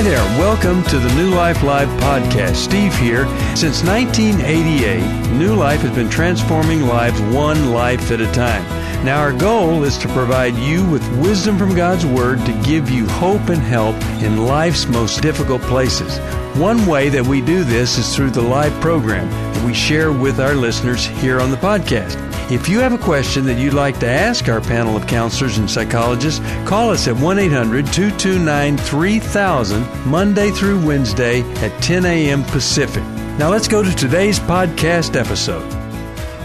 Hi there. Welcome to the New Life Live podcast. Steve here. Since 1988, New Life has been transforming lives one life at a time. Now, our goal is to provide you with wisdom from God's Word to give you hope and help in life's most difficult places. One way that we do this is through the live program that we share with our listeners here on the podcast. If you have a question that you'd like to ask our panel of counselors and psychologists, call us at 1 800 229 3000 Monday through Wednesday at 10 a.m. Pacific. Now let's go to today's podcast episode.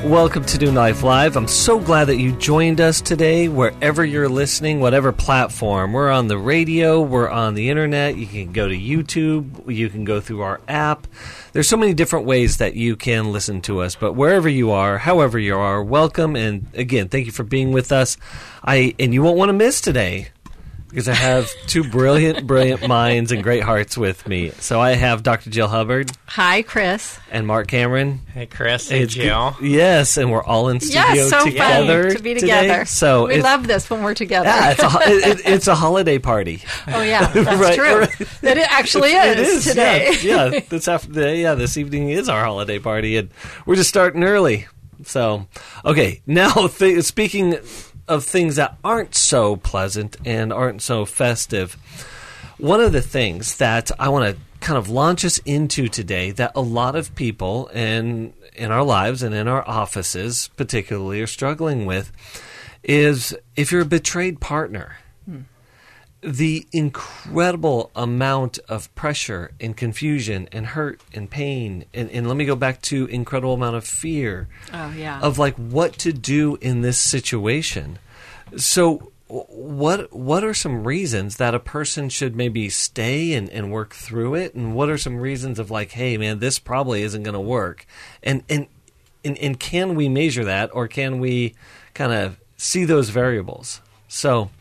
Welcome to New Life Live. I'm so glad that you joined us today, wherever you're listening, whatever platform. We're on the radio, we're on the internet. You can go to YouTube, you can go through our app. There's so many different ways that you can listen to us, but wherever you are, however you are, welcome. And again, thank you for being with us. I and you won't want to miss today because I have two brilliant, brilliant minds and great hearts with me. So I have Dr. Jill Hubbard. Hi, Chris. And Marc Cameron. Hey, Chris. Hey, Jill. Yes, and we're all in studio yes, so together fun to be together. Today. So we love this when we're together. Yeah, it's a, it, it's a holiday party. Oh yeah, that's right, true. Right. That it actually is, it is today. Yeah, yeah this after, yeah, this evening is our holiday party, and we're just starting early. So, okay, now th- speaking of things that aren't so pleasant and aren't so festive. One of the things that I want to kind of launch us into today that a lot of people in in our lives and in our offices particularly are struggling with is if you're a betrayed partner. Hmm. The incredible amount of pressure and confusion and hurt and pain and, and let me go back to incredible amount of fear oh, yeah. of like what to do in this situation. So what what are some reasons that a person should maybe stay and, and work through it and what are some reasons of like hey man this probably isn't going to work and, and and and can we measure that or can we kind of see those variables so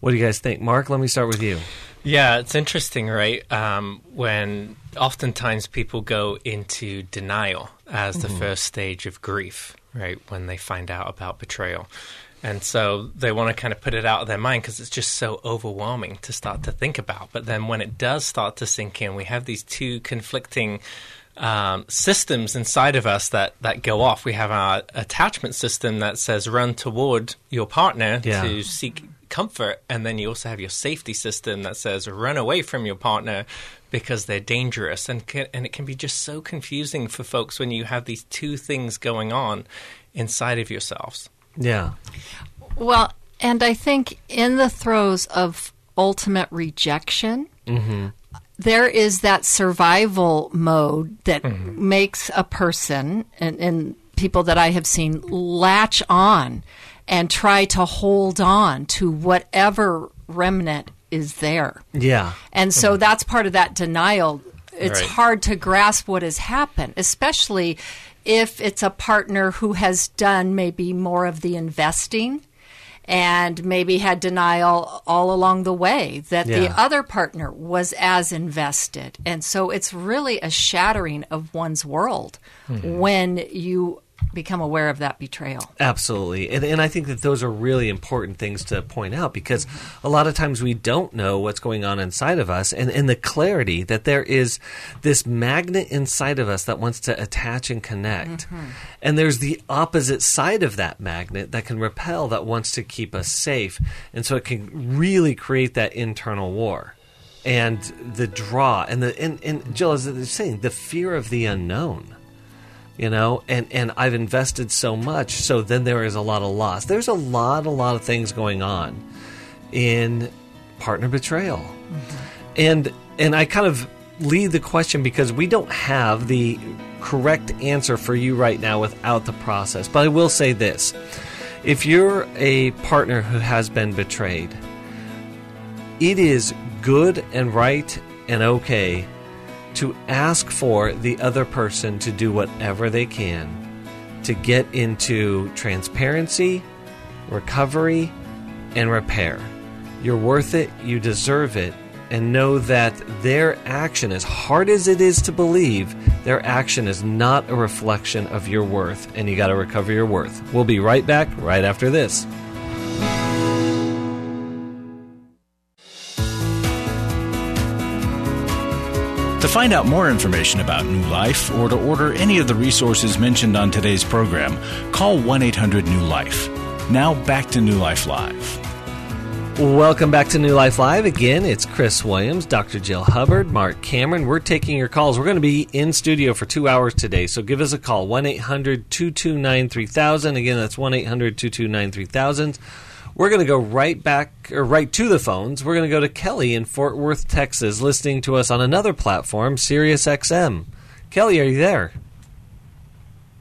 what do you guys think mark let me start with you yeah it's interesting right um, when oftentimes people go into denial as the mm-hmm. first stage of grief right when they find out about betrayal and so they want to kind of put it out of their mind because it's just so overwhelming to start to think about. But then when it does start to sink in, we have these two conflicting um, systems inside of us that, that go off. We have our attachment system that says run toward your partner yeah. to seek comfort. And then you also have your safety system that says run away from your partner because they're dangerous. And, can, and it can be just so confusing for folks when you have these two things going on inside of yourselves. Yeah. Well, and I think in the throes of ultimate rejection, mm-hmm. there is that survival mode that mm-hmm. makes a person and, and people that I have seen latch on and try to hold on to whatever remnant is there. Yeah. And so mm-hmm. that's part of that denial. It's right. hard to grasp what has happened, especially if it's a partner who has done maybe more of the investing and maybe had denial all along the way that yeah. the other partner was as invested. And so it's really a shattering of one's world mm-hmm. when you become aware of that betrayal. Absolutely. And, and I think that those are really important things to point out because a lot of times we don't know what's going on inside of us and, and the clarity that there is this magnet inside of us that wants to attach and connect. Mm-hmm. And there's the opposite side of that magnet that can repel, that wants to keep us safe. And so it can really create that internal war and the draw and the and, and Jill is saying the fear of the unknown you know and and i've invested so much so then there is a lot of loss. There's a lot a lot of things going on in partner betrayal. Mm-hmm. and and i kind of lead the question because we don't have the correct answer for you right now without the process. But i will say this. If you're a partner who has been betrayed it is good and right and okay to ask for the other person to do whatever they can to get into transparency, recovery, and repair. You're worth it, you deserve it, and know that their action, as hard as it is to believe, their action is not a reflection of your worth, and you got to recover your worth. We'll be right back right after this. To find out more information about New Life or to order any of the resources mentioned on today's program, call 1 800 New Life. Now back to New Life Live. Welcome back to New Life Live. Again, it's Chris Williams, Dr. Jill Hubbard, Marc Cameron. We're taking your calls. We're going to be in studio for two hours today, so give us a call 1 800 229 3000. Again, that's 1 800 229 3000. We're going to go right back, or right to the phones. We're going to go to Kelly in Fort Worth, Texas, listening to us on another platform, Sirius XM. Kelly, are you there?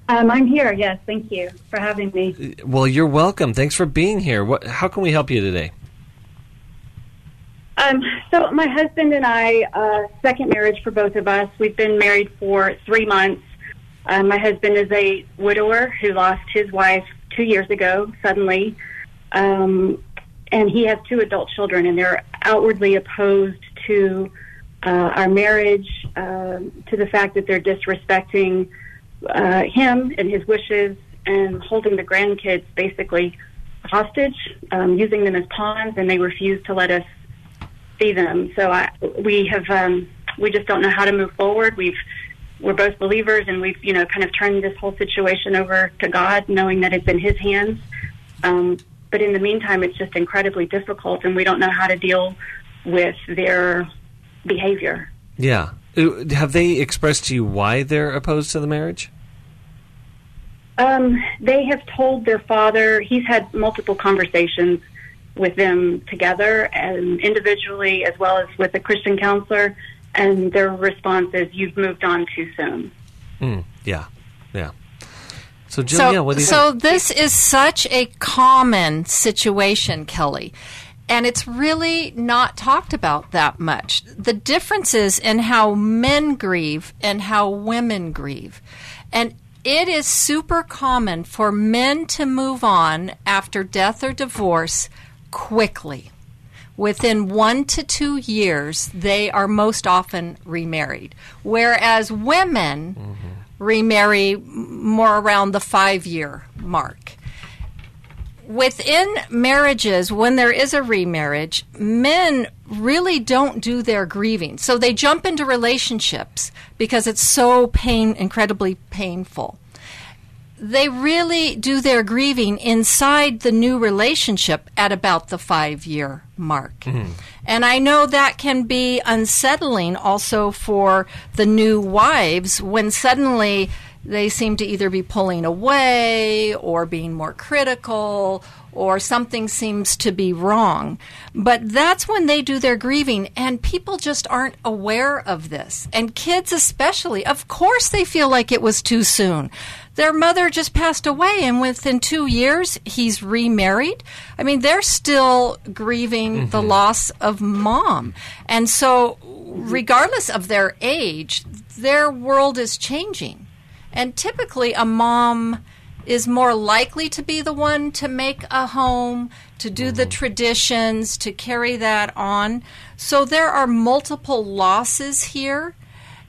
Um, I'm here. Yes, thank you for having me. Well, you're welcome. Thanks for being here. What? How can we help you today? Um, so my husband and I, uh, second marriage for both of us. We've been married for three months. Uh, my husband is a widower who lost his wife two years ago suddenly, um, and he has two adult children, and they're outwardly opposed to uh, our marriage, uh, to the fact that they're disrespecting uh, him and his wishes, and holding the grandkids basically hostage, um, using them as pawns, and they refuse to let us see them. So I, we have, um, we just don't know how to move forward. We've, we're both believers, and we've, you know, kind of turned this whole situation over to God, knowing that it's in His hands. Um, but in the meantime, it's just incredibly difficult, and we don't know how to deal with their behavior. Yeah. Uh, have they expressed to you why they're opposed to the marriage? Um, they have told their father. He's had multiple conversations with them together and individually as well as with a Christian counselor, and their response is, "You've moved on too soon." Mm, yeah, yeah. So, Jill, so, yeah, what do you so think? this is such a common situation, Kelly. And it's really not talked about that much. The differences in how men grieve and how women grieve. And it is super common for men to move on after death or divorce quickly. Within one to two years, they are most often remarried. Whereas women mm-hmm. Remarry more around the five year mark. Within marriages, when there is a remarriage, men really don't do their grieving. So they jump into relationships because it's so pain incredibly painful they really do their grieving inside the new relationship at about the five year mark. Mm-hmm. And I know that can be unsettling also for the new wives when suddenly they seem to either be pulling away or being more critical or something seems to be wrong. But that's when they do their grieving, and people just aren't aware of this. And kids, especially, of course, they feel like it was too soon. Their mother just passed away, and within two years, he's remarried. I mean, they're still grieving mm-hmm. the loss of mom. And so, regardless of their age, their world is changing. And typically, a mom is more likely to be the one to make a home, to do mm-hmm. the traditions, to carry that on. So there are multiple losses here.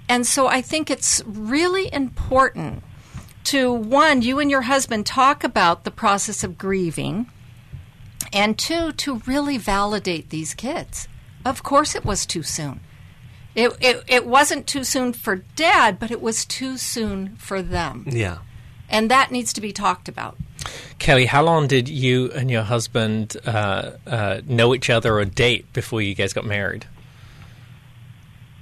And so I think it's really important to one, you and your husband talk about the process of grieving, and two, to really validate these kids. Of course, it was too soon. It, it, it wasn't too soon for dad, but it was too soon for them. Yeah. And that needs to be talked about. Kelly, how long did you and your husband uh, uh, know each other or date before you guys got married?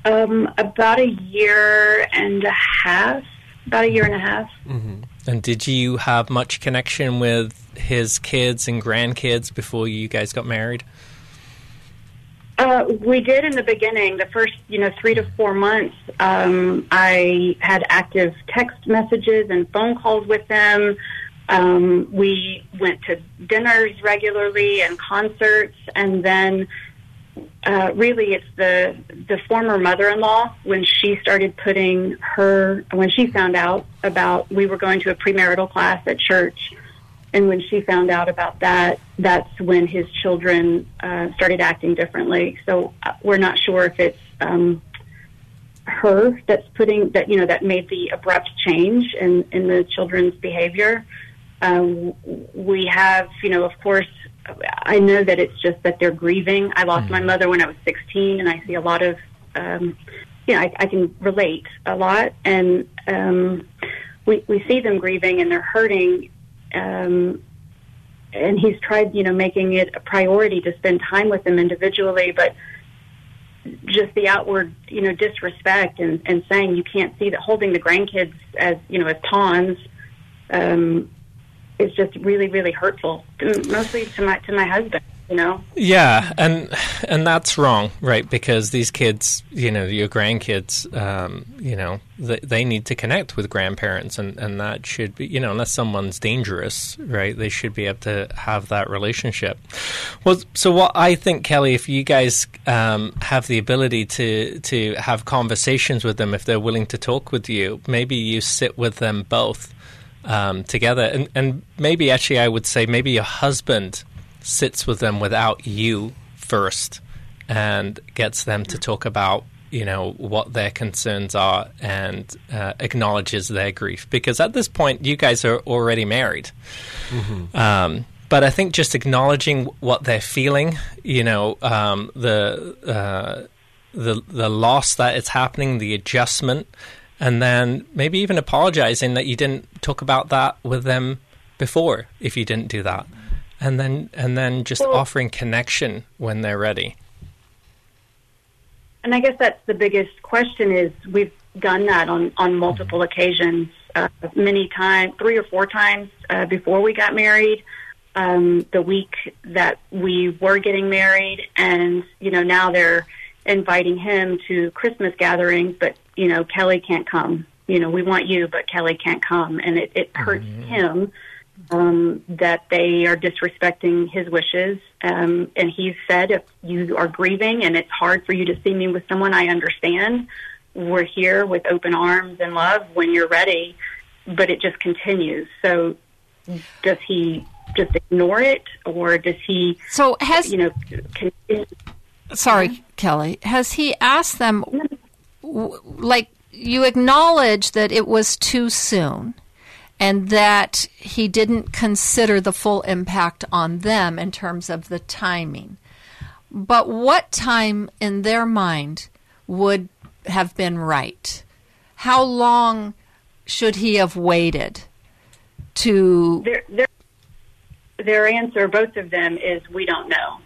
Um, about a year and a half about a year and a half. Mm-hmm. And did you have much connection with his kids and grandkids before you guys got married? Uh, we did in the beginning. The first, you know, three to four months, um, I had active text messages and phone calls with them. Um, we went to dinners regularly and concerts, and then uh, really it's the the former mother-in-law when she started putting her when she found out about we were going to a premarital class at church and when she found out about that that's when his children uh, started acting differently. So uh, we're not sure if it's um, her that's putting that you know that made the abrupt change in in the children's behavior. Um, we have you know of course I know that it's just that they're grieving. I lost mm-hmm. my mother when I was 16, and I see a lot of um, you know, I, I can relate a lot, and um, we we see them grieving and they're hurting. Um, and he's tried, you know, making it a priority to spend time with them individually, but just the outward, you know, disrespect and, and saying you can't see that holding the grandkids as, you know, as pawns, um, is just really, really hurtful, mostly to my to my husband you know? Yeah and and that's wrong right? Because these kids you know your grandkids um, you know they, they need to connect with grandparents and and that should be you know unless someone's dangerous right they should be able to have that relationship. Well so what i think kelly if you guys um, have the ability to to have conversations with them if they're willing to talk with you maybe you sit with them both um, together. And and maybe actually i would say maybe your husband sits with them without you first and gets them to talk about you know what their concerns are and uh, acknowledges their grief. Because at this point you guys are already married. Mm-hmm. um, but I think just acknowledging what they're feeling you know um, the uh, the the loss that is happening the adjustment and then maybe even apologizing that you didn't talk about that with them before if you didn't do that and then and then just well, offering connection when they're ready. And I guess that's the biggest question is we've done that on on multiple occasions, uh, many times, three or four times uh, before we got married. Um, the week that we were getting married, and you know now they're inviting him to Christmas gatherings, but you know Kelly can't come. You know we want you, but Kelly can't come, and it, it hurts mm-hmm. him um, that they are disrespecting his wishes. Um, and he's said, if you are grieving and it's hard for you to see me with someone I understand, we're here with open arms and love when you're ready. But it just continues. So does he just ignore it or does he, so has, you know, continue? Sorry, Kelly, has he asked them, like, you acknowledge that it was too soon and that he didn't consider the full impact on them in terms of the timing. But what time in their mind would have been right? How long should he have waited to? Their, their, their answer, both of them, is we don't know.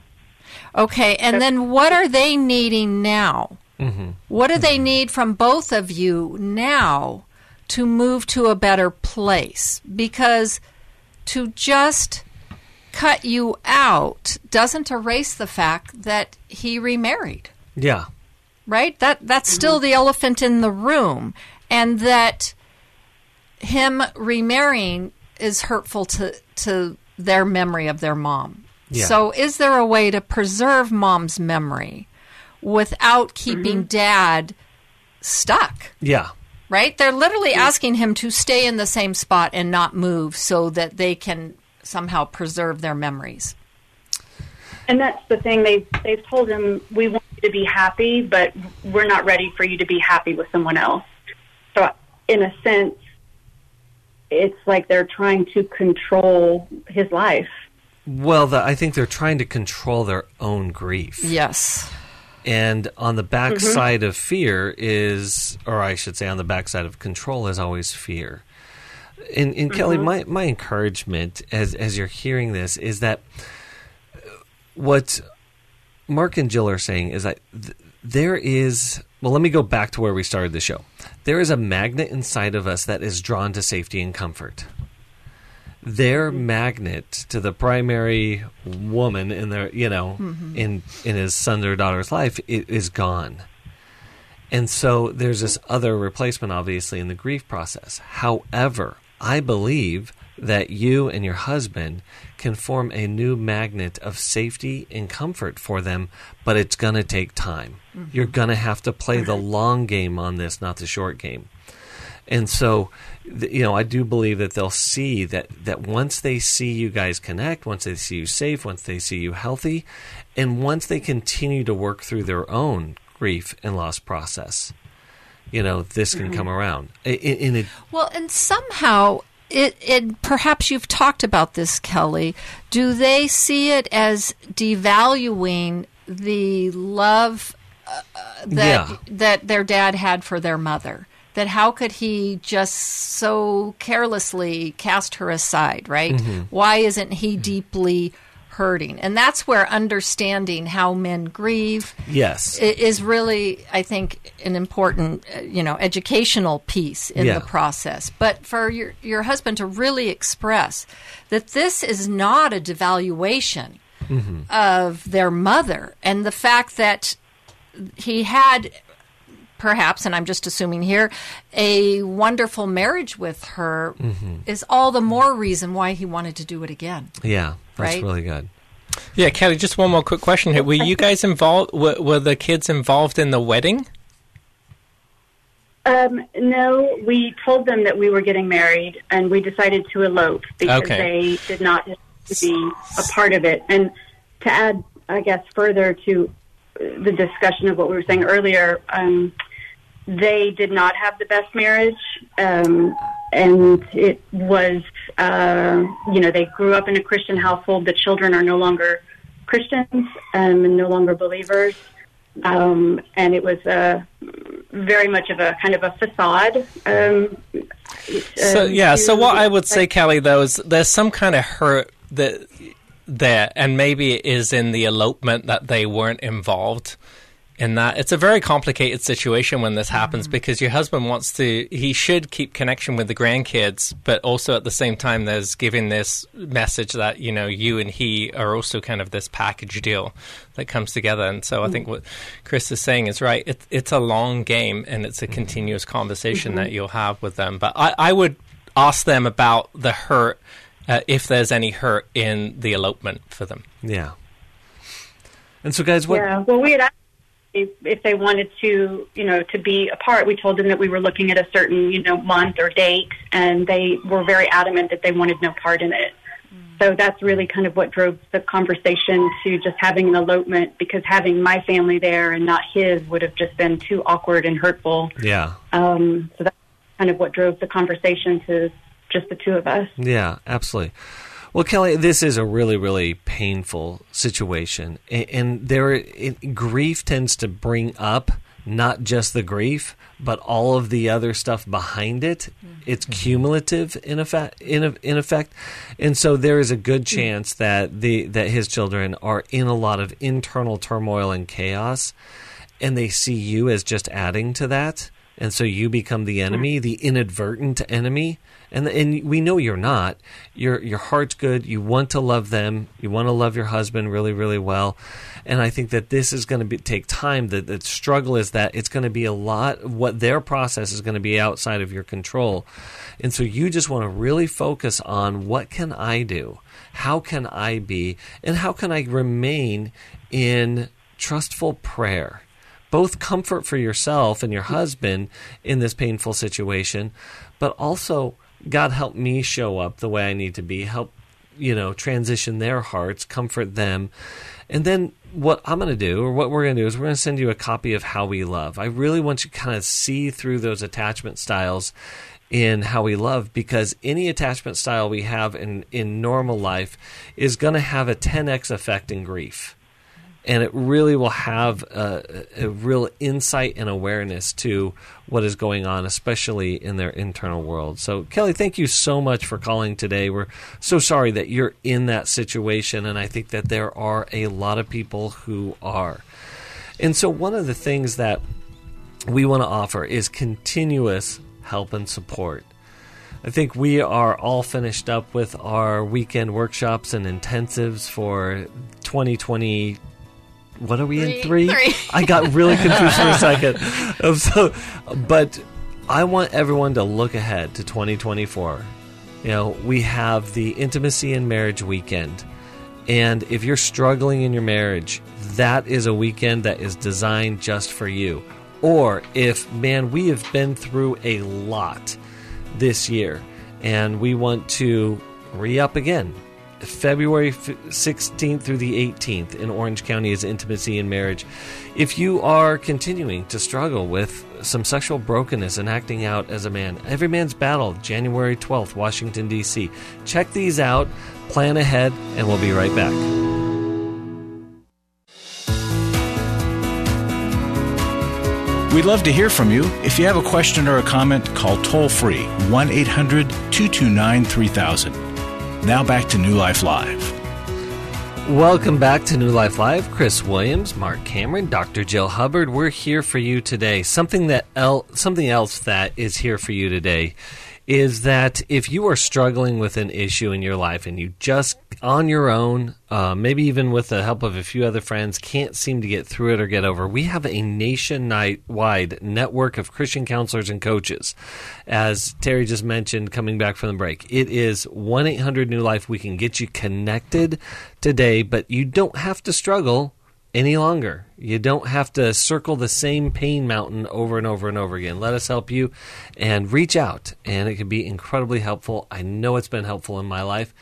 Okay, and then what are they needing now? Mm-hmm. What do mm-hmm. they need from both of you now to move to a better place because to just cut you out doesn't erase the fact that he remarried. Yeah. Right? That that's mm-hmm. still the elephant in the room and that him remarrying is hurtful to to their memory of their mom. Yeah. So is there a way to preserve mom's memory without keeping mm-hmm. dad stuck? Yeah right? They're literally asking him to stay in the same spot and not move so that they can somehow preserve their memories. And that's the thing they've they've told him we want you to be happy, but we're not ready for you to be happy with someone else. So in a sense, it's like they're trying to control his life. Well, the, I think they're trying to control their own grief. Yes. And on the backside mm-hmm. of fear is, or I should say, on the backside of control is always fear. And, and mm-hmm. Kelly, my, my encouragement as as you're hearing this is that what Marc and Jill are saying is that th- there is. Well, let me go back to where we started the show. There is a magnet inside of us that is drawn to safety and comfort their magnet to the primary woman in their you know mm-hmm. in in his son or daughter's life is gone. And so there's this other replacement obviously in the grief process. However i believe that you and your husband can form a new magnet of safety and comfort for them but it's going to take time. Mm-hmm. you're going to have to play the long game on this not the short game and so you know, I do believe that they'll see that that once they see you guys connect, once they see you safe, once they see you healthy, and once they continue to work through their own grief and loss process, you know, this can mm-hmm. come around. In, in a, well, and somehow it, it perhaps you've talked about this, Kelly. Do they see it as devaluing the love uh, that Yeah. that their dad had for their mother. That how could he just so carelessly cast her aside, right? Mm-hmm. Why isn't he deeply hurting? And that's where understanding how men grieve Yes. is really, I think, an important, uh, you know, educational piece in Yeah. the process. But for your your husband to really express that this is not a devaluation of their mother, and the fact that he had perhaps and i'm just assuming here a wonderful marriage with her is all the more reason why he wanted to do it again yeah. That's Right? really good. Yeah, Kelly, just one more quick question here. Were you guys involved? Were, were the kids involved in the wedding? Um, no, we told them that we were getting married, and we decided to elope because Okay. they did not want to be a part of it. And to add, I guess, further to uh, the discussion of what we were saying earlier, um, they did not have the best marriage, um, and it was, uh, you know, they grew up in a Christian household. The children are no longer Christians um, and no longer believers. Um, and it was uh, very much of a kind of a facade. Um, So um, yeah, so what I would say, Kelly, though, is there's some kind of hurt that there, and maybe it is in the elopement that they weren't involved in that. It's a very complicated situation when this happens Mm-hmm. because your husband wants to, he should keep connection with the grandkids, but also at the same time, there's giving this message that you know you and he are also kind of this package deal that comes together. And so I think Mm-hmm. what Chris is saying is right. It, it's a long game and it's a Mm-hmm. continuous conversation that you'll have with them. But I, I would ask them about the hurt, uh, if there's any hurt in the elopement for them. Yeah. And so, guys, what? Yeah. Well, we had asked if, if they wanted to, you know, to be apart. We told them that we were looking at a certain, you know, month or date, and they were very adamant that they wanted no part in it. So that's really kind of what drove the conversation to just having an elopement because having my family there and not his would have just been too awkward and hurtful. Yeah. Um, so that's kind of what drove the conversation to just the two of us. Yeah, absolutely. Well, Kelly, this is a really, really painful situation, and there, it, grief tends to bring up not just the grief, but all of the other stuff behind it. Mm-hmm. It's cumulative in effect, in, in effect, and so there is a good mm. chance that the that his children are in a lot of internal turmoil and chaos, and they see you as just adding to that, and so you become the enemy, the inadvertent enemy, and and we know you're not. Your your heart's good. You want to love them. You want to love your husband really, really well, and I think that this is going to be, take time. The, the struggle is that it's going to be a lot. What their process is going to be outside of your control, and so you just want to really focus on what can I do, how can I be, and how can I remain in trustful prayer both comfort for yourself and your husband in this painful situation, but also God help me show up the way I need to be, help you know transition their hearts, comfort them. And then what I'm going to do or what we're going to do is we're going to send you a copy of How We Love. I really want you to kind of see through those attachment styles in how we love because any attachment style we have in in normal life is going to have a 10x effect in grief and it really will have a, a real insight and awareness to what is going on, especially in their internal world. So, Kelly, thank you so much for calling today. We're so sorry that you're in that situation, and I think that there are a lot of people who are. And so, one of the things that we want to offer is continuous help and support. I think we are all finished up with our weekend workshops and intensives for 2020 what are we in Three. three? Three. I got really confused for a second. Um, so, but I want everyone to look ahead to 2024. You know, we have the intimacy and marriage weekend, and if you're struggling in your marriage, that is a weekend that is designed just for you. Or if man, we have been through a lot this year, and we want to re up again. February 16th through the 18th in Orange County is Intimacy and Marriage. If you are continuing to struggle with some sexual brokenness and acting out as a man, Every Man's Battle, January 12th, Washington, D.C. Check these out, plan ahead, and we'll be right back. We'd love to hear from you. If you have a question or a comment, call toll free 1 800 229 3000. Now back to New Life Live. Welcome back to New Life Live. Chris Williams, Marc Cameron, Dr. Jill Hubbard. We're here for you today. Something that el- something else that is here for you today is that if you are struggling with an issue in your life and you just on your own, uh, maybe even with the help of a few other friends, can't seem to get through it or get over, we have a nationwide network of Christian counselors and coaches. As Terry just mentioned, coming back from the break, it is 1 800 New Life. We can get you connected today, but you don't have to struggle any longer. You don't have to circle the same pain mountain over and over and over again. Let us help you and reach out, and it can be incredibly helpful. I know it's been helpful in my life.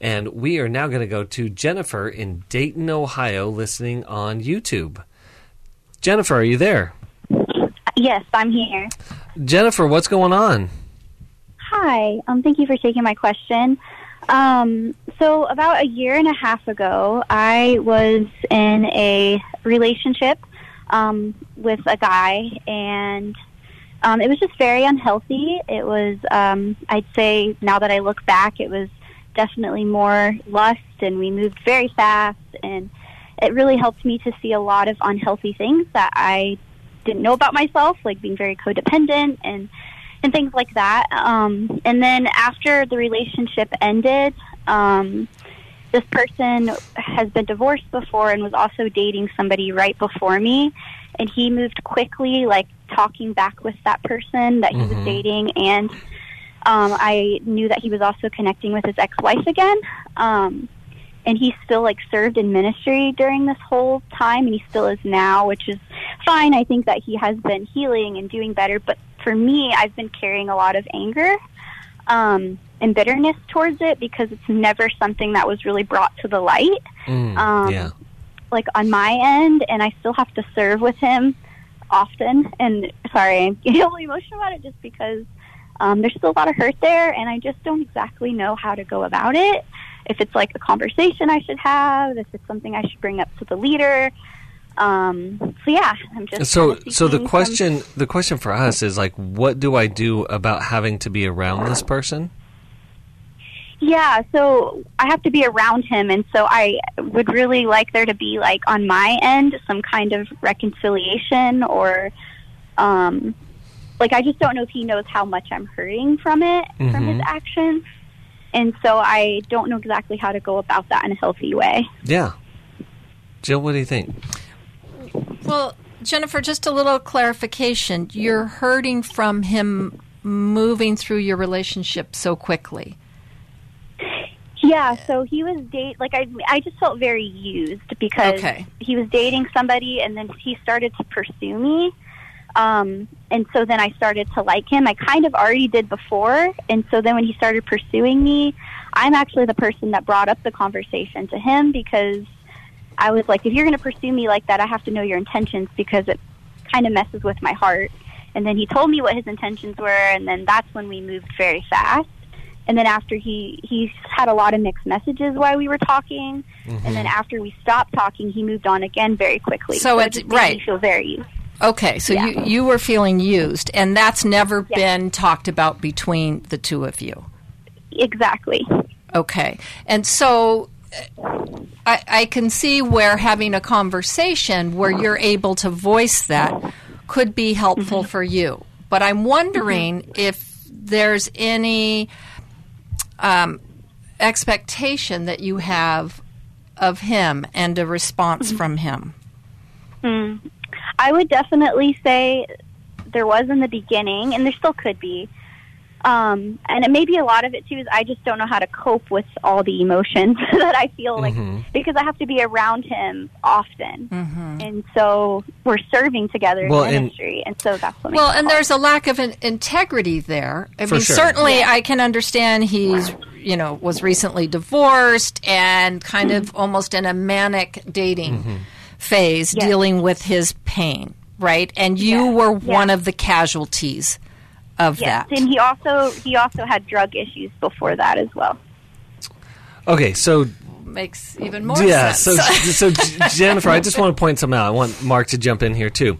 And we are now going to go to Jennifer in Dayton, Ohio, listening on YouTube. Jennifer, are you there? Yes, I'm here. Jennifer, what's going on? Hi. Um, thank you for taking my question. Um, so about a year and a half ago, I was in a relationship um, with a guy, and um, it was just very unhealthy. It was, um, I'd say, now that I look back, it was definitely more lust, and we moved very fast, and it really helped me to see a lot of unhealthy things that I didn't know about myself, like being very codependent and and things like that. Um, and then after the relationship ended, um, this person has been divorced before and was also dating somebody right before me. And he moved quickly, like talking back with that person that he mm-hmm. was dating. And um, I knew that he was also connecting with his ex wife again. Um, and he still like served in ministry during this whole time and he still is now which is fine i think that he has been healing and doing better but for me, I've been carrying a lot of anger um, and bitterness towards it because it's never something that was really brought to the light. Mm, um, yeah. Like on my end, and I still have to serve with him often. And sorry, I'm getting a little emotional about it just because um, there's still a lot of hurt there, and I just don't exactly know how to go about it. If it's like a conversation I should have, if it's something I should bring up to the leader, um, so yeah, I'm just so so. The question the question for us is like, what do I do about having to be around this person? Yeah, so I have to be around him, and so I would really like there to be like on my end some kind of reconciliation or, um, like I just don't know if he knows how much I'm hurting from it mm-hmm. from his mm-hmm. actions, and so I don't know exactly how to go about that in a healthy way. Yeah, Jill, what do you think? Well, Jennifer, just a little clarification. You're hurting from him moving through your relationship so quickly. Yeah, so he was date like I I just felt very used because okay. he was dating somebody and then he started to pursue me. Um and so then I started to like him. I kind of already did before, and so then when he started pursuing me, I'm actually the person that brought up the conversation to him because I was like, if you're going to pursue me like that, I have to know your intentions because it kind of messes with my heart. And then he told me what his intentions were, and then that's when we moved very fast. And then after he he had a lot of mixed messages while we were talking, mm-hmm. and then after we stopped talking, he moved on again very quickly. So, so it's right. Me feel very used. Okay, so yeah. you you were feeling used, and that's never yes. been talked about between the two of you. Exactly. Okay, and so I, I can see where having a conversation where you're able to voice that could be helpful mm-hmm. for you. But I'm wondering mm-hmm. if there's any um, expectation that you have of him and a response mm-hmm. from him. Mm. I would definitely say there was in the beginning, and there still could be. Um, and it maybe a lot of it too is I just don't know how to cope with all the emotions that I feel like mm-hmm. because I have to be around him often, mm-hmm. and so we're serving together well, in ministry, and, and, so that's what. Well, and hard. there's a lack of integrity there. I For mean, sure. certainly yeah. I can understand he's you know was recently divorced and kind mm-hmm. of almost in a manic dating mm-hmm. Phase, yes. dealing with his pain, right? And you yes. were one of the casualties of yes, that. and he also he also had drug issues before that as well. Okay, so makes even more yeah, sense. so so Jennifer, I just want to point something out. I want Marc to jump in here too.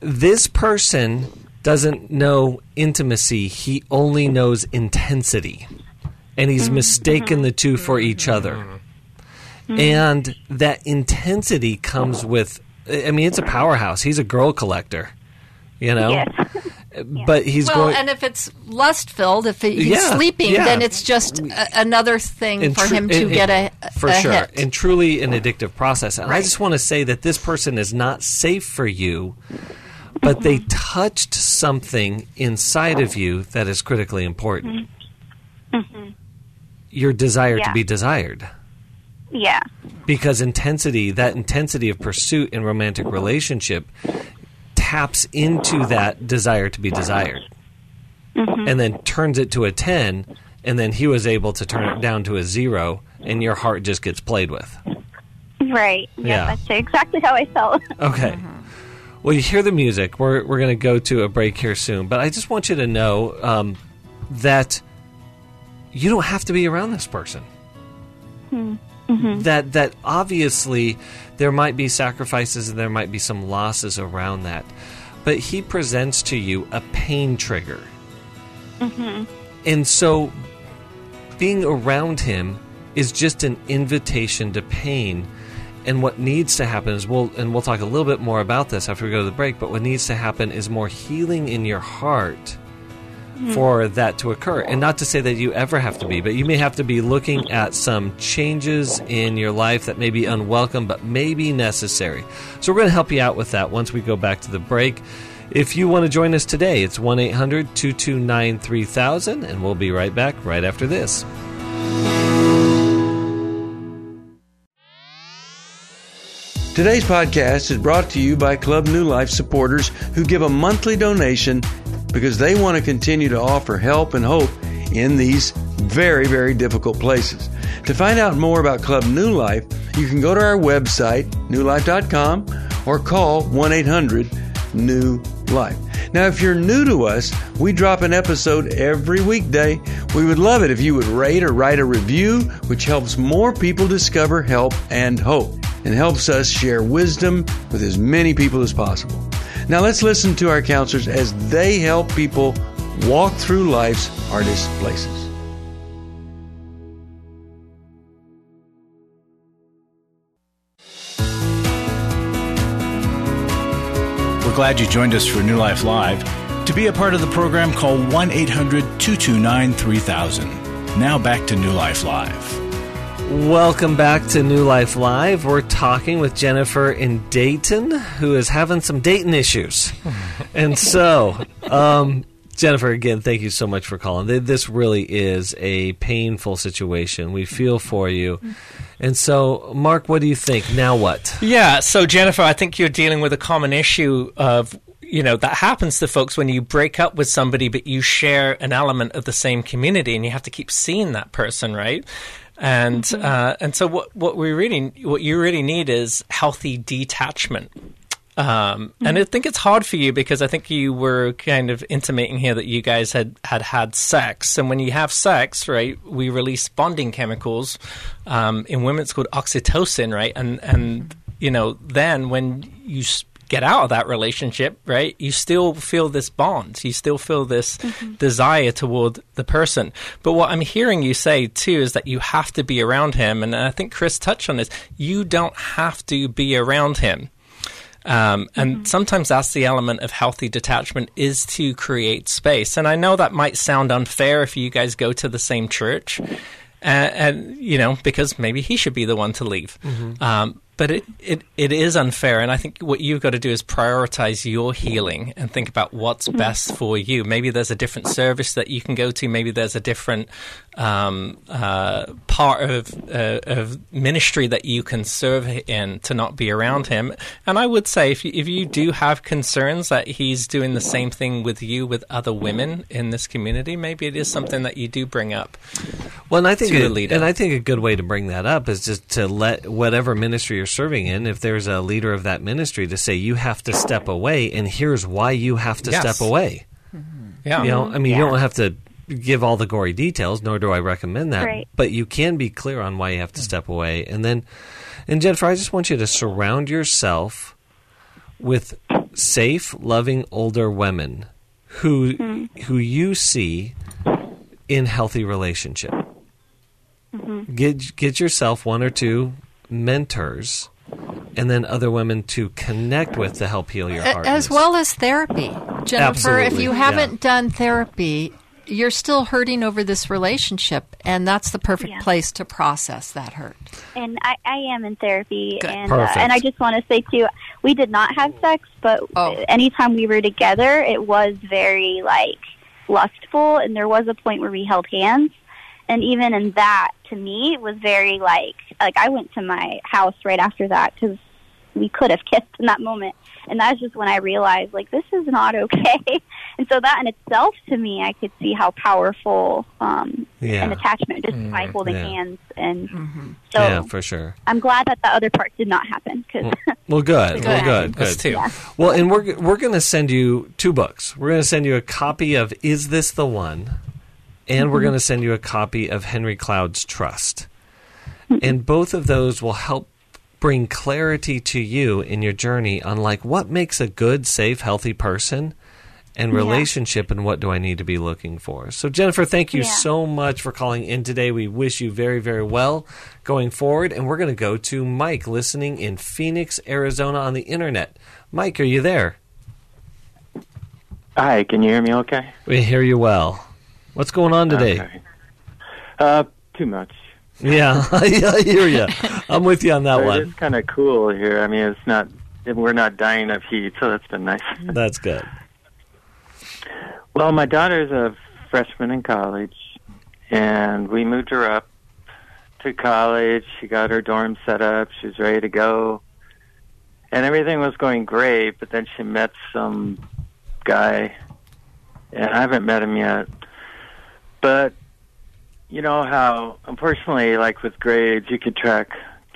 this person doesn't know intimacy, he only knows intensity. And he's mm-hmm. mistaken the two for each other. Mm-hmm. Mm-hmm. And that intensity comes with, I mean, it's a powerhouse. He's a girl collector, you know? Yes. But he's well, going. and if it's lust filled, if he's Yeah, sleeping, yeah. then it's just a, another thing and for tru- him to and- get a, and- for a sure hit. and truly an addictive process and i just want to say that this person is not safe for you but they mm-hmm. touched something inside of you that is critically important mm-hmm. your desire to be desired Yeah. because intensity that intensity of pursuit in romantic relationship taps into that desire to be desired mm-hmm. and then turns it to a 10 and then he was able to turn it down to a 0 and your heart just gets played with Right. Yeah. Yeah. That's exactly how I felt. okay mm-hmm. well you hear the music we're, we're going to go to a break here soon but i just want you to know um, that you don't have to be around this person hmm. Mm-hmm. that that obviously there might be sacrifices and there might be some losses around that. But he presents to you a pain trigger. Mm-hmm. And so being around him is just an invitation to pain. And what needs to happen is we'll and we'll talk a little bit more about this after we go to the break but what needs to happen is more healing in your heart for that to occur. And not to say that you ever have to be, but you may have to be looking at some changes in your life that may be unwelcome, but may be necessary. So we're going to help you out with that once we go back to the break. If you want to join us today, it's 1 800 229 3000, and we'll be right back right after this. Today's podcast is brought to you by Club New Life supporters who give a monthly donation because they want to continue to offer help and hope in these very, very difficult places. To find out more about Club New Life, you can go to our website, newlife.com, or call 1 800 New Life. Now, if you're new to us, we drop an episode every weekday. We would love it if you would rate or write a review, which helps more people discover help and hope and helps us share wisdom with as many people as possible. Now, let's listen to our counselors as they help people walk through life's hardest places. We're glad you joined us for New Life Live. To be a part of the program, call 1 800 229 3000. Now back to New Life Live. Welcome back to New Life Live. We're talking with Jennifer in Dayton, who is having some Dayton issues. and so, um, Jennifer, again, thank you so much for calling. This really is a painful situation. We feel for you. And so, Marc, what do you think? Now what? Yeah, so Jennifer, I think you're dealing with a common issue of you know that happens to folks when you break up with somebody but you share an element of the same community and you have to keep seeing that person, right? And uh, and so what what we really what you really need is healthy detachment. Um, and I think it's hard for you because I think you were kind of intimating here that you guys had had had sex, and when you have sex, right, we release bonding chemicals. Um, in women, it's called oxytocin, right? And and you know, then when you get out of that relationship, right, you still feel this bond, you still feel this desire toward the person. But what I'm hearing you say too is that you have to be around him, and I think Chris touched on this. You don't have to be around him. Um, and sometimes that's the element of healthy detachment is to create space. And I know that might sound unfair if you guys go to the same church, uh, and you know because maybe he should be the one to leave. Um, but it, it, it is unfair, and I think what you've got to do is prioritize your healing and think about what's mm. best for you. Maybe there's a different service that you can go to. Maybe there's a different um, uh, part of uh, of ministry that you can serve in to not be around him. And I would say if you, if you do have concerns that he's doing the same thing with you with other women in this community, maybe it is something that you do bring up. Well, and I think to a, a leader. and I think a good way to bring that up is just to let whatever ministry you're serving in, if there's a leader of that ministry, to say you have to step away, and here's why you have to Yes. step away. Yeah. You know, I mean, you don't have to give all the gory details, nor do I recommend that. Right. But you can be clear on why you have to step away, and then, and Jennifer, I just want you to surround yourself with safe, loving older women who Mm-hmm. who you see in healthy relationship. Mm-hmm. Get get yourself one or two mentors, and then other women to connect with to help heal your heart. as well as therapy. Jennifer, if you haven't done therapy, you're still hurting over this relationship, and that's the perfect Yeah. place to process that hurt. and I, I am in therapy, Good. and uh, and I just want to say too, we did not have sex, but Oh. anytime we were together, it was very like lustful, and there was a point where we held hands, and even in that, to me, it was very like like I went to my house right after that because we could have kissed in that moment. And that's just when I realized, like, this is not okay. and so that in itself, to me, I could see how powerful um, Yeah. an attachment just mm, by holding yeah. hands. And mm-hmm. so yeah, for sure. I'm glad that the other part did not happen because Well, good. Well, good. Us Good. too. Well, and we're we're going to send you two books. We're going to send you a copy of "Is This the One," and we're mm-hmm. going to send you a copy of Henry Cloud's Trust. Mm-hmm. And both of those will help bring clarity to you in your journey on like what makes a good, safe, healthy person and Yeah. relationship and what do I need to be looking for. So Jennifer, thank you Yeah. so much for calling in today. We wish you very very well going forward and we're going to go to Mike listening in Phoenix, Arizona on the internet. Mike, are you there? Hi, can you hear me okay? We hear you well. What's going on today? Okay. Uh, too much. Yeah, I hear you. I'm with you on that But one. It's kind of cool here. I mean, it's not, we're not dying of heat, so that's been nice. That's good. well, my daughter's a freshman in college, and we moved her up to college. She got her dorm set up. She was ready to go. And everything was going great, but then she met some guy, and I haven't met him yet. But you know how, unfortunately, like with grades, you could track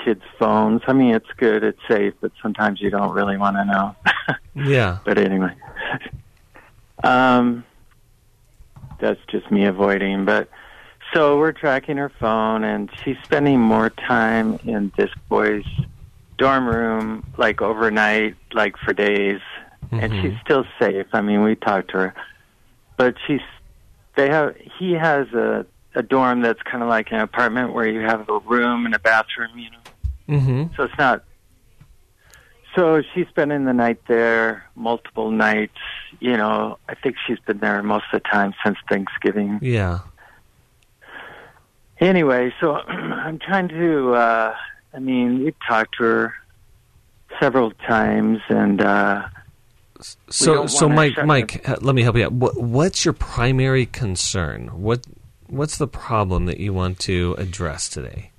kids' phones. I mean, it's good, it's safe, but sometimes you don't really want to know. Yeah. but anyway, um, that's just me avoiding. But so we're tracking her phone, and she's spending more time in this boy's dorm room, like overnight, like for days, and Mhm. she's still safe. I mean, we talked to her, but she's they have he has a a dorm that's kind of like an apartment where you have a room and a bathroom, you know. Mm-hmm. So it's not. So she's spending the night there multiple nights. You know, I think she's been there most of the time since Thanksgiving. Yeah. Anyway, so I'm trying to. uh I mean, we've talked to her several times, and uh So, so Mike, Mike, uh, let me help you out. What, what's your primary concern? What, what's the problem that you want to address today?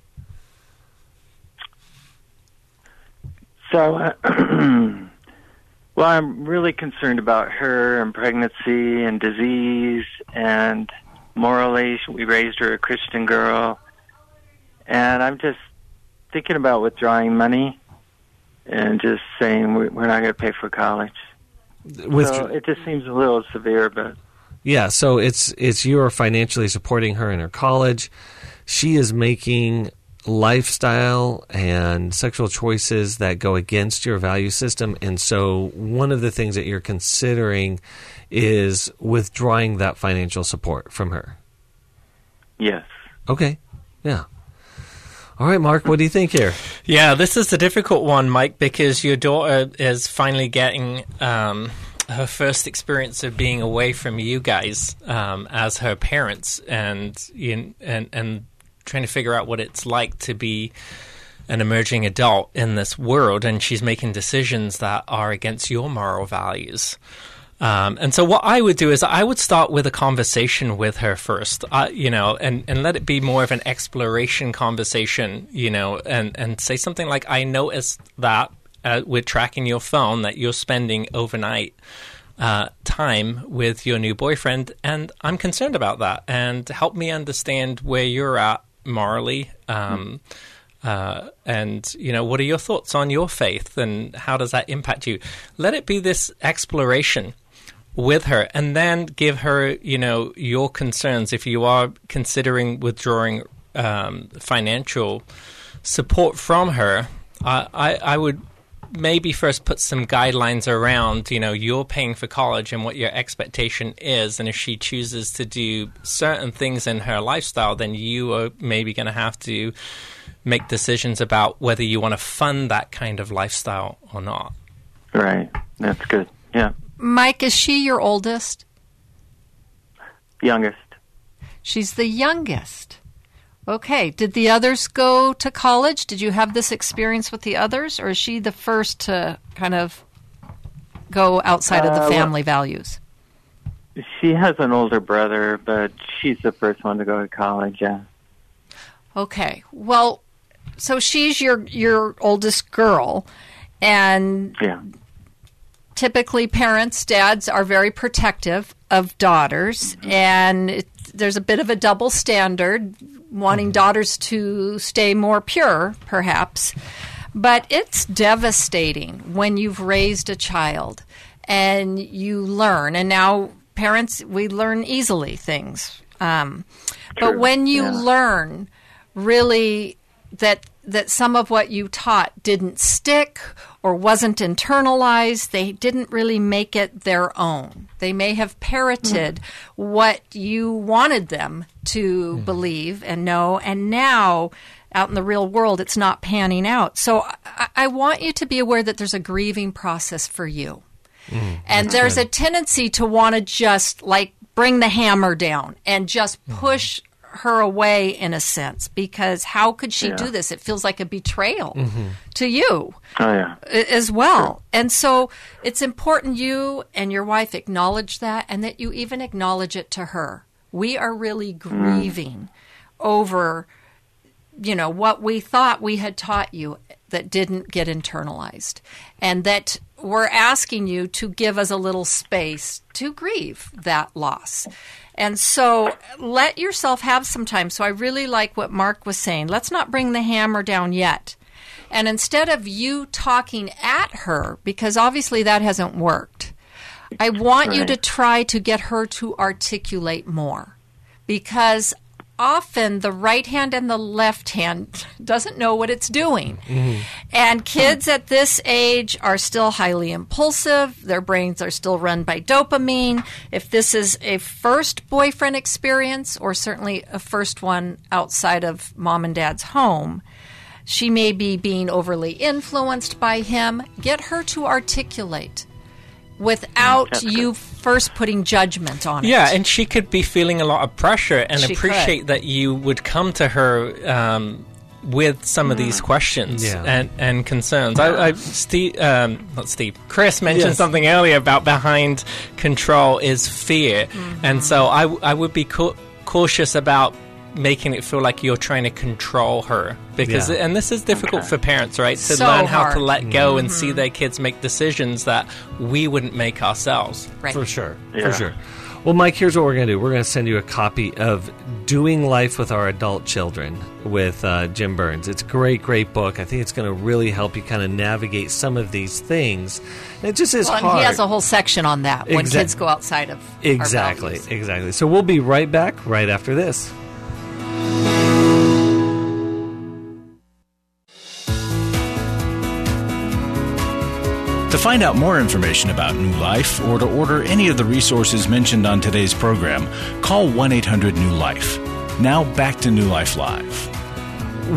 So, uh, well, I'm really concerned about her and pregnancy and disease, and morally, we raised her a Christian girl, and I'm just thinking about withdrawing money and just saying we- we're not going to pay for college. With so it just seems a little severe, but yeah, so it's it's you are financially supporting her in her college. She is making lifestyle and sexual choices that go against your value system, and so one of the things that you're considering is withdrawing that financial support from her. yes. Okay, yeah. All right, Marc, what do you think here? Yeah, this is a difficult one, Mike, because your daughter is finally getting um, her first experience of being away from you guys um, as her parents, and and and trying to figure out what it's like to be an emerging adult in this world, and she's making decisions that are against your moral values. Um, and so what I would do is I would start with a conversation with her first, uh, you know, and, and let it be more of an exploration conversation, you know, and, and say something like, I noticed that uh, with tracking your phone that you're spending overnight uh, time with your new boyfriend, and I'm concerned about that. And help me understand where you're at morally. Um, uh, and you know, what are your thoughts on your faith, and how does that impact you? Let it be this exploration with her, and then give her, you know, your concerns if you are considering withdrawing um, financial support from her. I, I, I would maybe first put some guidelines around, you know, you're paying for college and what your expectation is. And if she chooses to do certain things in her lifestyle, then you are maybe going to have to make decisions about whether you want to fund that kind of lifestyle or not. Right. That's good. Yeah. Mike, is she your oldest? Youngest. She's the youngest. Okay. Did the others go to college? Did you have this experience with the others, or is she the first to kind of go outside of the Uh, well- family values? She has an older brother, but she's the first one to go to college. Yeah. Okay. Well, so she's your your oldest girl, and Yeah. typically parents, dads are very protective of daughters, and it, there's a bit of a double standard, wanting daughters to stay more pure, perhaps. But it's devastating when you've raised a child and you learn, and now parents, we learn easily things. Um, but when you yeah. learn really that that some of what you taught didn't stick or wasn't internalized they didn't really make it their own. They may have parroted mm-hmm. what you wanted them to mm-hmm. believe and know and now out in the real world it's not panning out. So I, I want you to be aware that there's a grieving process for you. Mm-hmm. And there's a tendency to want to just like bring the hammer down and just push her away in a sense because how could she Yeah. do this? It feels like a betrayal mm-hmm. to you Oh yeah. as well. And so it's important you and your wife acknowledge that and that you even acknowledge it to her. We are really mm. grieving over you know what we thought we had taught you that didn't get internalized and that we're asking you to give us a little space to grieve that loss and so let yourself have some time. So i really like what Marc was saying. Let's not bring the hammer down yet. And instead of you talking at her because obviously that hasn't worked i want you to try to get her to articulate more. Because often the right hand and the left hand doesn't know what it's doing. Mm-hmm. And kids at this age are still highly impulsive. Their brains are still run by dopamine. If this is a first boyfriend experience, or certainly a first one outside of mom and dad's home, she may be being overly influenced by him. Get her to articulate without That's you first putting judgment on it. Yeah, and she could be feeling a lot of pressure and She appreciate could. that you would come to her um, with some of Mm. these questions Yeah. and, and concerns. I, I Steve, um, not Steve, Chris mentioned Yes. something earlier about behind control is fear, Mm-hmm. and so I, I would be cau- cautious about making it feel like you're trying to control her because Yeah. and this is difficult for parents right to So learn how hard. to let go and Mm-hmm. see their kids make decisions that we wouldn't make ourselves Right. For sure. Yeah. For sure. Well, Mike, here's what we're going to do. We're going to send you a copy of Doing Life with Our Adult Children with uh, Jim Burns. It's a great, great book. I think it's going to really help you kind of navigate some of these things. It just is Well, and hard. he has a whole section on that when Exact- kids go outside of exactly, values. exactly. So we'll be right back right after this. Find out more information about New Life or to order any of the resources mentioned on today's program, call 1 800 New Life. Now back to New Life Live.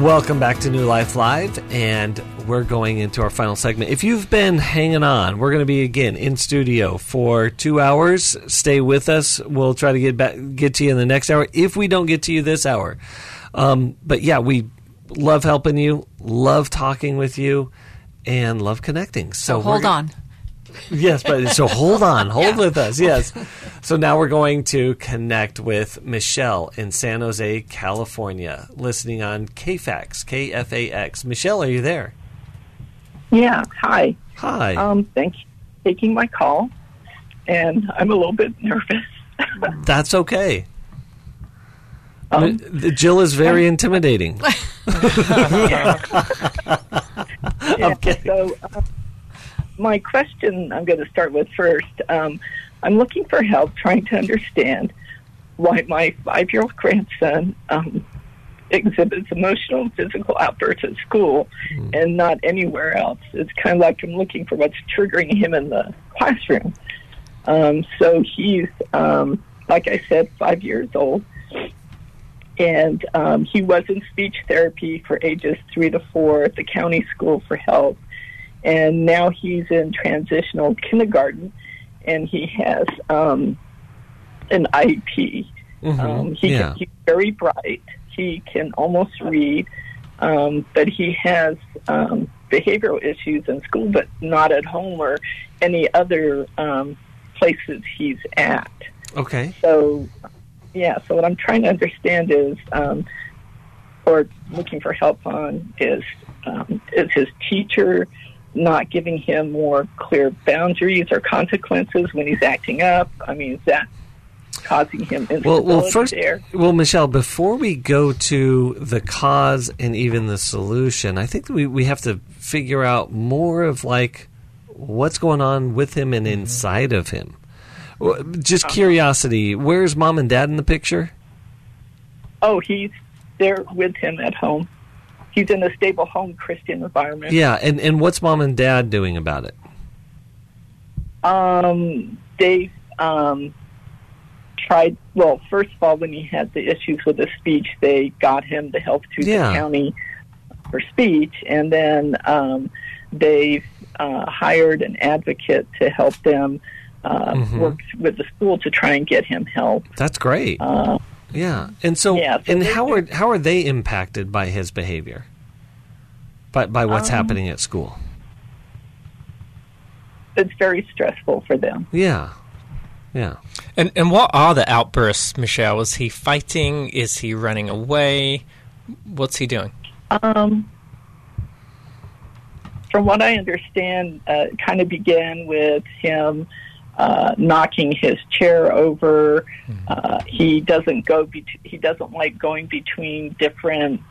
Welcome back to New Life Live, and we're going into our final segment. If you've been hanging on, we're going to be again in studio for two hours. Stay with us. We'll try to get back, get to you in the next hour. If we don't get to you this hour, um, but yeah, we love helping you, love talking with you, and love connecting. So, So hold on. Yes, but so hold on, hold with us. Yes. So now we're going to connect with Michelle in San Jose, California, listening on KFAX, KFAX. Michelle, are you there? Yeah, hi. Hi. Um, thanks for taking my call. And I'm a little bit nervous. That's okay. Um, Jill is very intimidating. Yeah. So, uh, my question I'm going to start with first. Um, I'm looking for help trying to understand why my five year old grandson um, exhibits emotional and physical outbursts at school mm. and not anywhere else. It's kind of like I'm looking for what's triggering him in the classroom. Um, so he's, um, like I said, five years old. And um, he was in speech therapy for ages three to four at the county school for help. And now he's in transitional kindergarten and he has um, an IEP. Mm-hmm. Um, he yeah. he's very bright. He can almost read, um, but he has um, behavioral issues in school, but not at home or any other um, places he's at. Okay. So, yeah. So what I'm trying to understand is, um, or looking for help on, is um, is his teacher not giving him more clear boundaries or consequences when he's acting up? I mean, is that causing him well, well, first, there? Well, Michelle, before we go to the cause and even the solution, I think we, we have to figure out more of like what's going on with him and inside of him. Just curiosity, where's mom and dad in the picture? Oh, he's there with him at home he's in a stable home Christian environment. Yeah, and and what's mom and dad doing about it? Um, they um tried. Well, first of all, when he had the issues with his speech, they got him to help to yeah. the county for speech, and then um, they've uh, hired an advocate to help them uh, mm-hmm. work with the school to try and get him help. That's great. Uh, yeah, and so, yeah, so and how are how are they impacted by his behavior? By by what's um, happening at school? It's very stressful for them. Yeah, yeah. And and what are the outbursts, Michelle? Is he fighting? Is he running away? What's he doing? Um, from what I understand, uh, kind of began with him uh, knocking his chair over. Mm-hmm. Uh, he doesn't go. Be- he doesn't like going between different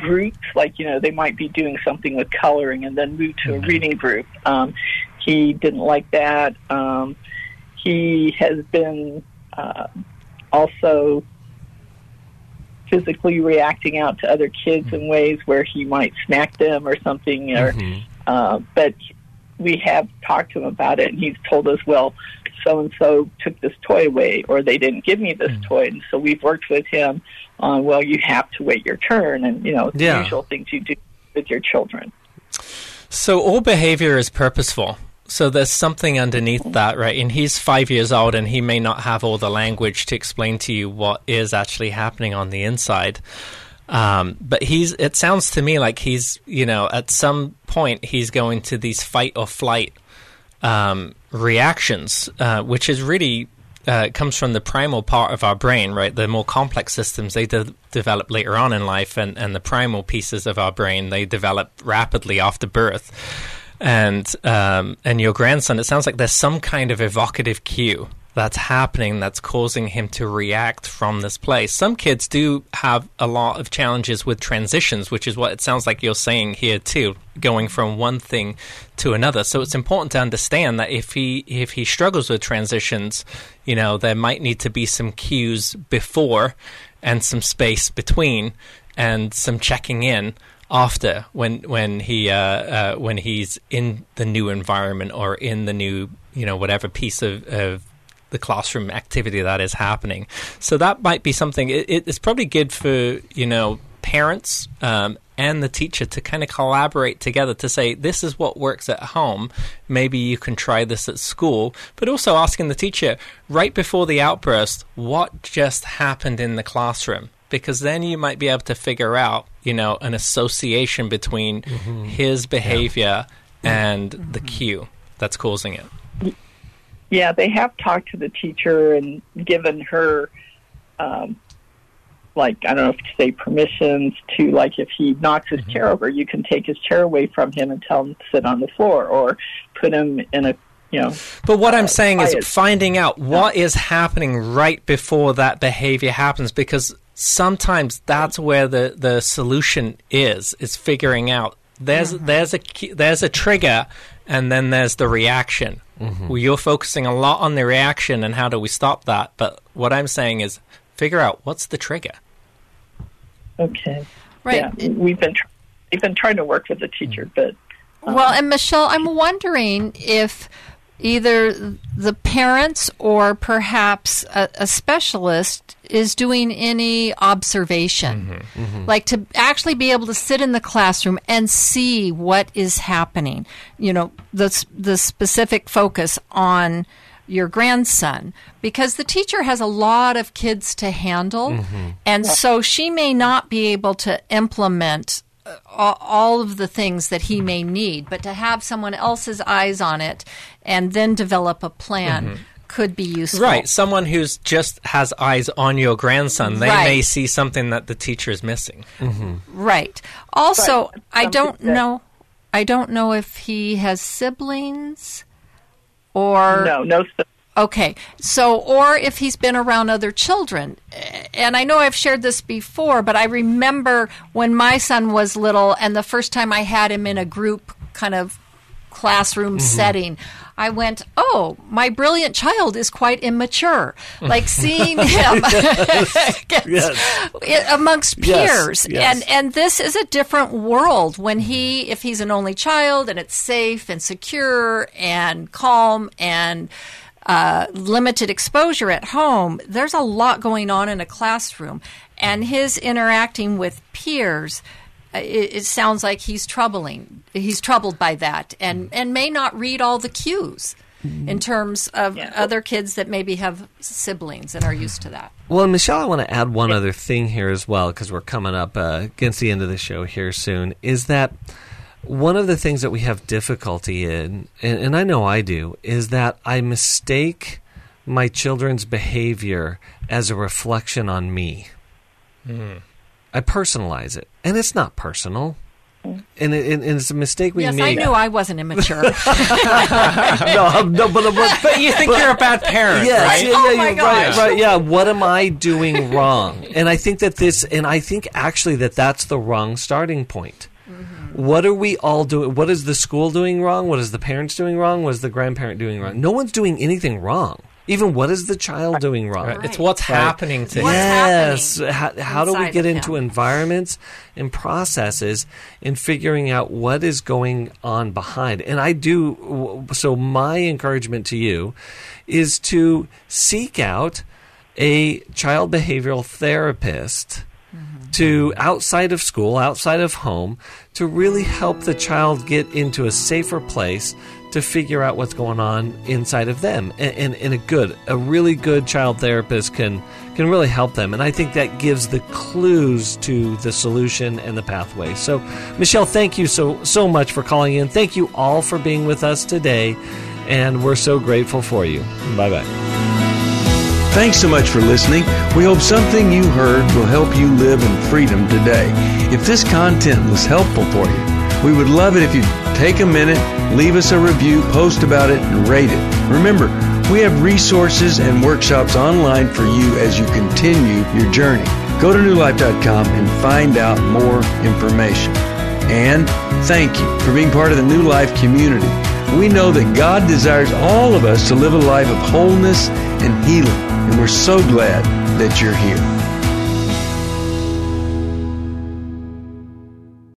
groups. Like you know, they might be doing something with coloring and then move to a mm-hmm. reading group. Um, he didn't like that. Um, he has been uh, also physically reacting out to other kids in ways where he might smack them or something. Or, mm-hmm. uh, but we have talked to him about it, and he's told us, well, so and so took this toy away, or they didn't give me this mm. toy, and so we've worked with him on, well, you have to wait your turn, and you know, the yeah. usual things you do with your children. So all behavior is purposeful. So there's something underneath that, right? And he's five years old, and he may not have all the language to explain to you what is actually happening on the inside. Um, but he's, it sounds to me like he's, you know, at some point he's going to these fight or flight um, reactions, uh, which is really uh, comes from the primal part of our brain, right? The more complex systems they de- develop later on in life, and, and the primal pieces of our brain they develop rapidly after birth. And um, and your grandson, it sounds like there's some kind of evocative cue that's happening that's causing him to react from this place. Some kids do have a lot of challenges with transitions, which is what it sounds like you're saying here too, going from one thing to another. So it's important to understand that if he if he struggles with transitions, you know, there might need to be some cues before and some space between and some checking in after when when he uh, uh, when he's in the new environment or in the new you know whatever piece of, of the classroom activity that is happening. So that might be something. It, it's probably good for you know parents um, and the teacher to kind of collaborate together to say this is what works at home. Maybe you can try this at school, but also asking the teacher right before the outburst what just happened in the classroom. Because then you might be able to figure out, you know, an association between mm-hmm. his behavior yeah. and mm-hmm. the cue that's causing it. Yeah, they have talked to the teacher and given her, um, like I don't know if to say permissions to like if he knocks his mm-hmm. chair over, you can take his chair away from him and tell him to sit on the floor, or put him in a you know. But what uh, I'm saying is finding out what is happening right before that behavior happens, because sometimes that's where the the solution is. Is figuring out there's mm-hmm. there's a there's a trigger, and then there's the reaction Mm-hmm. Well, you're focusing a lot on the reaction and how do we stop that. But what I'm saying is figure out what's the trigger. Okay. Right. Yeah, we've been tr- we've been trying to work with the teacher, but Well, and Michelle, I'm wondering if either the parents or perhaps a, a specialist is doing any observation. Mm-hmm. Mm-hmm. Mm-hmm. Like to actually be able to sit in the classroom and see what is happening. You know, the, the specific focus on your grandson. Because the teacher has a lot of kids to handle and so she may not be able to implement uh, all, all of the things that he may need. But to have someone else's eyes on it and then develop a plan mm-hmm. could be useful Right. Someone who's just has eyes on your grandson, they Right. may see something that the teacher is missing. Mm-hmm. right also Right. i don't Something know i don't know if he has siblings or no, no. Okay, so or if he's been around other children, and I know I've shared this before, but I remember when my son was little, and the first time I had him in a group kind of classroom setting, I went, "Oh, my brilliant child is quite immature." Like seeing him i- amongst peers, yes. and and this is a different world when he, if he's an only child, and it's safe and secure and calm and uh, limited exposure at home, there's a lot going on in a classroom. And his interacting with peers, it, it sounds like he's troubling. He's troubled by that and, mm-hmm. and may not read all the cues mm-hmm. in terms of Yeah. other kids that maybe have siblings and are used to that. Well, Michelle, I want to add one other thing here as well because we're coming up uh, against the end of the show here soon. Is that one of the things that we have difficulty in, and, and I know I do, is that I mistake my children's behavior as a reflection on me. Mm-hmm. I personalize it, and it's not personal. And, it, and it's a mistake we yes, I knew I wasn't immature. no, no, but, but, But you think you're a bad parent, Yes, right? yeah, Oh yeah, my you're right, right, yeah. What am I doing wrong? And I think that this, and I think actually that that's the wrong starting point. Mm-hmm. What are we all doing? What is the school doing wrong? What is the parents doing wrong? What is the grandparent doing wrong? No one's doing anything wrong. Even what is the child doing wrong? Right. It's what's happening to What's him. yes. happening How, how do we get into him? environments and processes and figuring out what is going on behind? And I do. So my encouragement to you is to seek out a child behavioral therapist mm-hmm. to outside of school, outside of home, to really help the child get into a safer place to figure out what's going on inside of them. And, and, and a good, a really good child therapist can can really help them. And I think that gives the clues to the solution and the pathway. So, Michelle, thank you so so much for calling in. Thank you all for being with us today, and we're so grateful for you. Bye bye. Thanks so much for listening. We hope something you heard will help you live in freedom today. If this content was helpful for you, we would love it if you'd take a minute, leave us a review, post about it, and rate it. Remember, we have resources and workshops online for you as you continue your journey. Go to newlife.com and find out more information. And thank you for being part of the New Life community. We know that God desires all of us to live a life of wholeness and healing, and we're so glad that you're here.